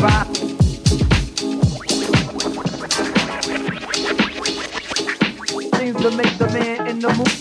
survive. Things to make the man in the mood.